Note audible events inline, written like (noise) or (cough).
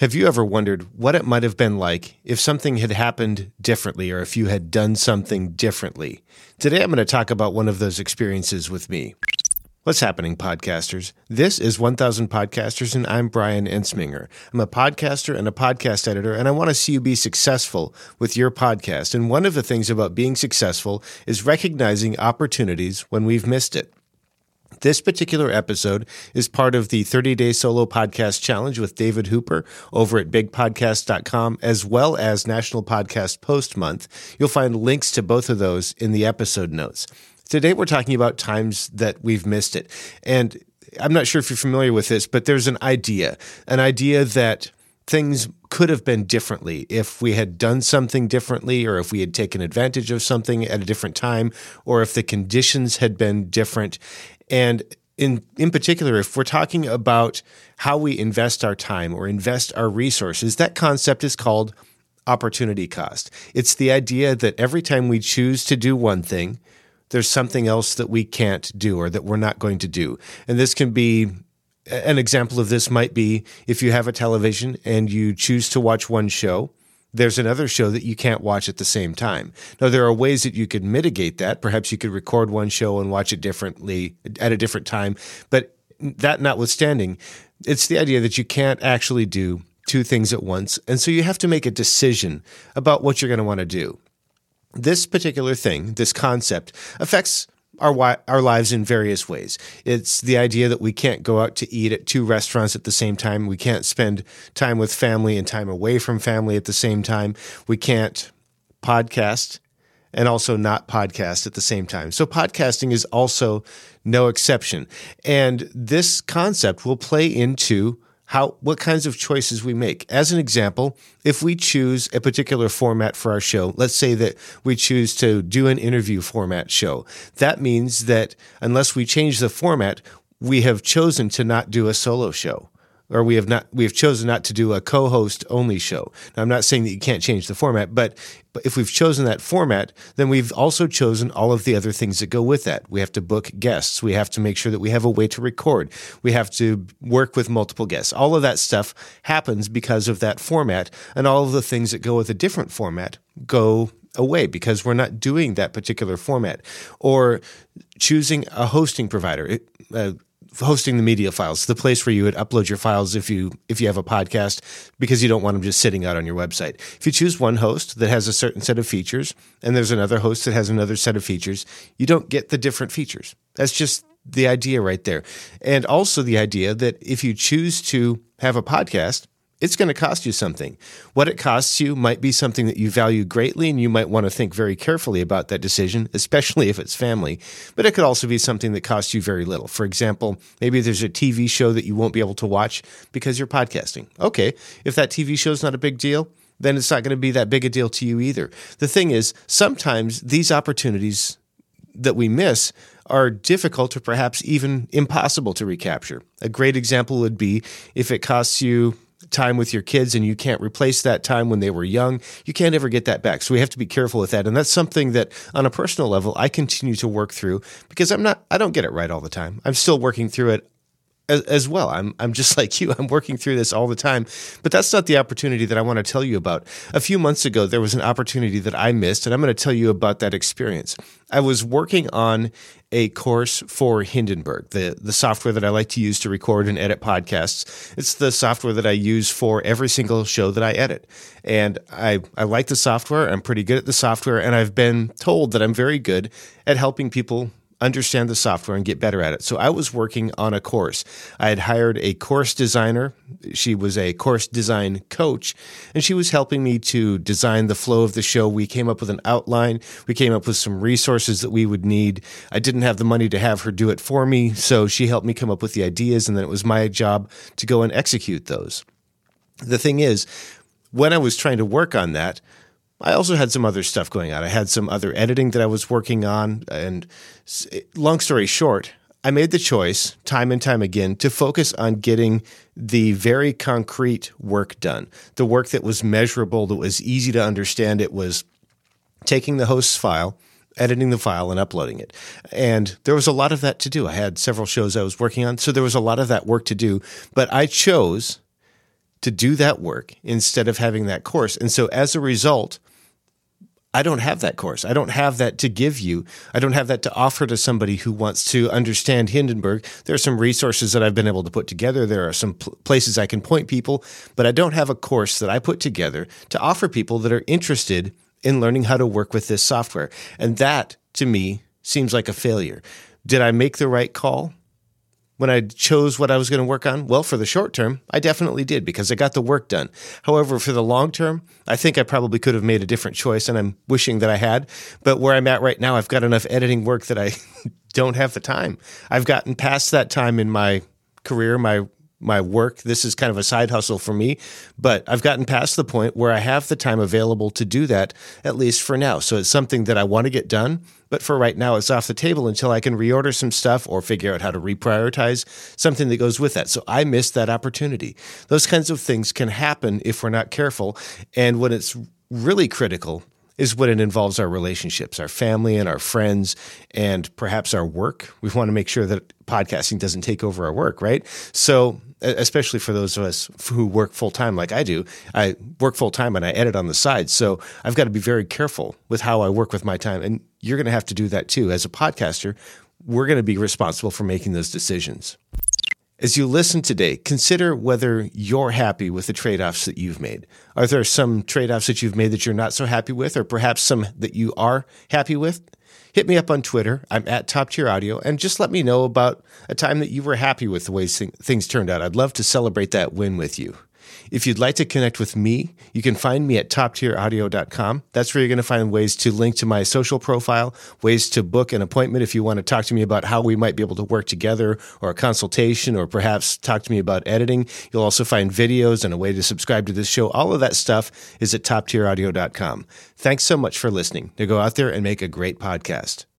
Have you ever wondered what it might have been like if something had happened differently or if you had done something differently? Today I'm going to talk about one of those experiences with me. What's happening, podcasters? This is 1000 Podcasters, and I'm Brian Ensminger. I'm a podcaster and a podcast editor, and I want to see you be successful with your podcast. And one of the things about being successful is recognizing opportunities when we've missed it. This particular episode is part of the 30 Day Solo Podcast Challenge with David Hooper over at bigpodcast.com, as well as National Podcast Post Month. You'll find links to both of those in the episode notes. Today, we're talking about times that we've missed it. And I'm not sure if you're familiar with this, but there's an idea, an idea that things could have been differently if we had done something differently or if we had taken advantage of something at a different time or if the conditions had been different. And in, in particular, if we're talking about how we invest our time or invest our resources, that concept is called opportunity cost. It's the idea that every time we choose to do one thing, there's something else that we can't do or that we're not going to do. And this can be an example of this might be if you have a television and you choose to watch one show there's another show that you can't watch at the same time. Now, there are ways that you could mitigate that. Perhaps you could record one show and watch it differently at a different time. But that notwithstanding, it's the idea that you can't actually do two things at once. And so you have to make a decision about what you're going to want to do. This particular thing, this concept, affects our our lives in various ways. It's the idea that we can't go out to eat at two restaurants at the same time. We can't spend time with family and time away from family at the same time. We can't podcast and also not podcast at the same time. So podcasting is also no exception. And this concept will play into how what kinds of choices we make. As an example, if we choose a particular format for our show, let's say that we choose to do an interview format show. That means that unless we change the format, we have chosen to not do a solo show or we have not we have chosen not to do a co-host only show. Now I'm not saying that you can't change the format, but, but if we've chosen that format, then we've also chosen all of the other things that go with that. We have to book guests, we have to make sure that we have a way to record, we have to work with multiple guests. All of that stuff happens because of that format, and all of the things that go with a different format go away because we're not doing that particular format or choosing a hosting provider. Uh, hosting the media files, the place where you would upload your files if you if you have a podcast because you don't want them just sitting out on your website. If you choose one host that has a certain set of features and there's another host that has another set of features, you don't get the different features. That's just the idea right there. And also the idea that if you choose to have a podcast, it's going to cost you something. What it costs you might be something that you value greatly, and you might want to think very carefully about that decision, especially if it's family. But it could also be something that costs you very little. For example, maybe there's a TV show that you won't be able to watch because you're podcasting. Okay, if that TV show is not a big deal, then it's not going to be that big a deal to you either. The thing is, sometimes these opportunities that we miss are difficult or perhaps even impossible to recapture. A great example would be if it costs you time with your kids and you can't replace that time when they were young, you can't ever get that back. So we have to be careful with that. And that's something that on a personal level, I continue to work through because I'm not, I don't get it right all the time. I'm still working through it as, as, well. I'm I'm just (laughs) like you. I'm working through this all the time, but that's not the opportunity that I want to tell you about. A few months ago, there was an opportunity that I missed, and I'm going to tell you about that experience. I was working on a course for Hindenburg, the the software that I like to use to record and edit podcasts. It's the software that I use for every single show that I edit, and I I like the software. I'm pretty good at the software, and I've been told that I'm very good at helping people understand the software and get better at it. So I was working on a course. I had hired a course designer. She was a course design coach, and she was helping me to design the flow of the show. We came up with an outline. We came up with some resources that we would need. I didn't have the money to have her do it for me, so she helped me come up with the ideas, and then it was my job to go and execute those. The thing is, when I was trying to work on that, I also had some other stuff going on. I had some other editing that I was working on. And long story short, I made the choice time and time again to focus on getting the very concrete work done, the work that was measurable, that was easy to understand. It was taking the host's file, editing the file, and uploading it. And there was a lot of that to do. I had several shows I was working on, so there was a lot of that work to do. But I chose to do that work instead of having that course. And so as a result, I don't have that course. I don't have that to give you. I don't have that to offer to somebody who wants to understand Hindenburg. There are some resources that I've been able to put together. There are some pl- places I can point people, but I don't have a course that I put together to offer people that are interested in learning how to work with this software. And that to me seems like a failure. Did I make the right call? When I chose what I was going to work on? Well, for the short term, I definitely did because I got the work done. However, for the long term, I think I probably could have made a different choice and I'm wishing that I had. But where I'm at right now, I've got enough editing work that I (laughs) don't have the time. I've gotten past that time in my career, my my work. This is kind of a side hustle for me, but I've gotten past the point where I have the time available to do that, at least for now. So it's something that I want to get done, but for right now, it's off the table until I can reorder some stuff or figure out how to reprioritize something that goes with that. So I missed that opportunity. Those kinds of things can happen if we're not careful. And when it's really critical, is when it involves our relationships, our family and our friends, and perhaps our work. We want to make sure that podcasting doesn't take over our work, right? So especially for those of us who work full time like I do. I work full time and I edit on the side. So I've got to be very careful with how I work with my time. And you're going to have to do that too. As a podcaster, we're going to be responsible for making those decisions. As you listen today, consider whether you're happy with the trade offs that you've made. Are there some trade offs that you've made that you're not so happy with, or perhaps some that you are happy with? hit me up on Twitter. I'm at Top Tier Audio, and just let me know about a time that you were happy with the way things turned out. I'd love to celebrate that win with you. If you'd like to connect with me, you can find me at toptieraudio.com. That's where you're going to find ways to link to my social profile, ways to book an appointment if you want to talk to me about how we might be able to work together or a consultation or perhaps talk to me about editing. You'll also find videos and a way to subscribe to this show. All of that stuff is at toptieraudio.com. Thanks so much for listening. Now go out there and make a great podcast.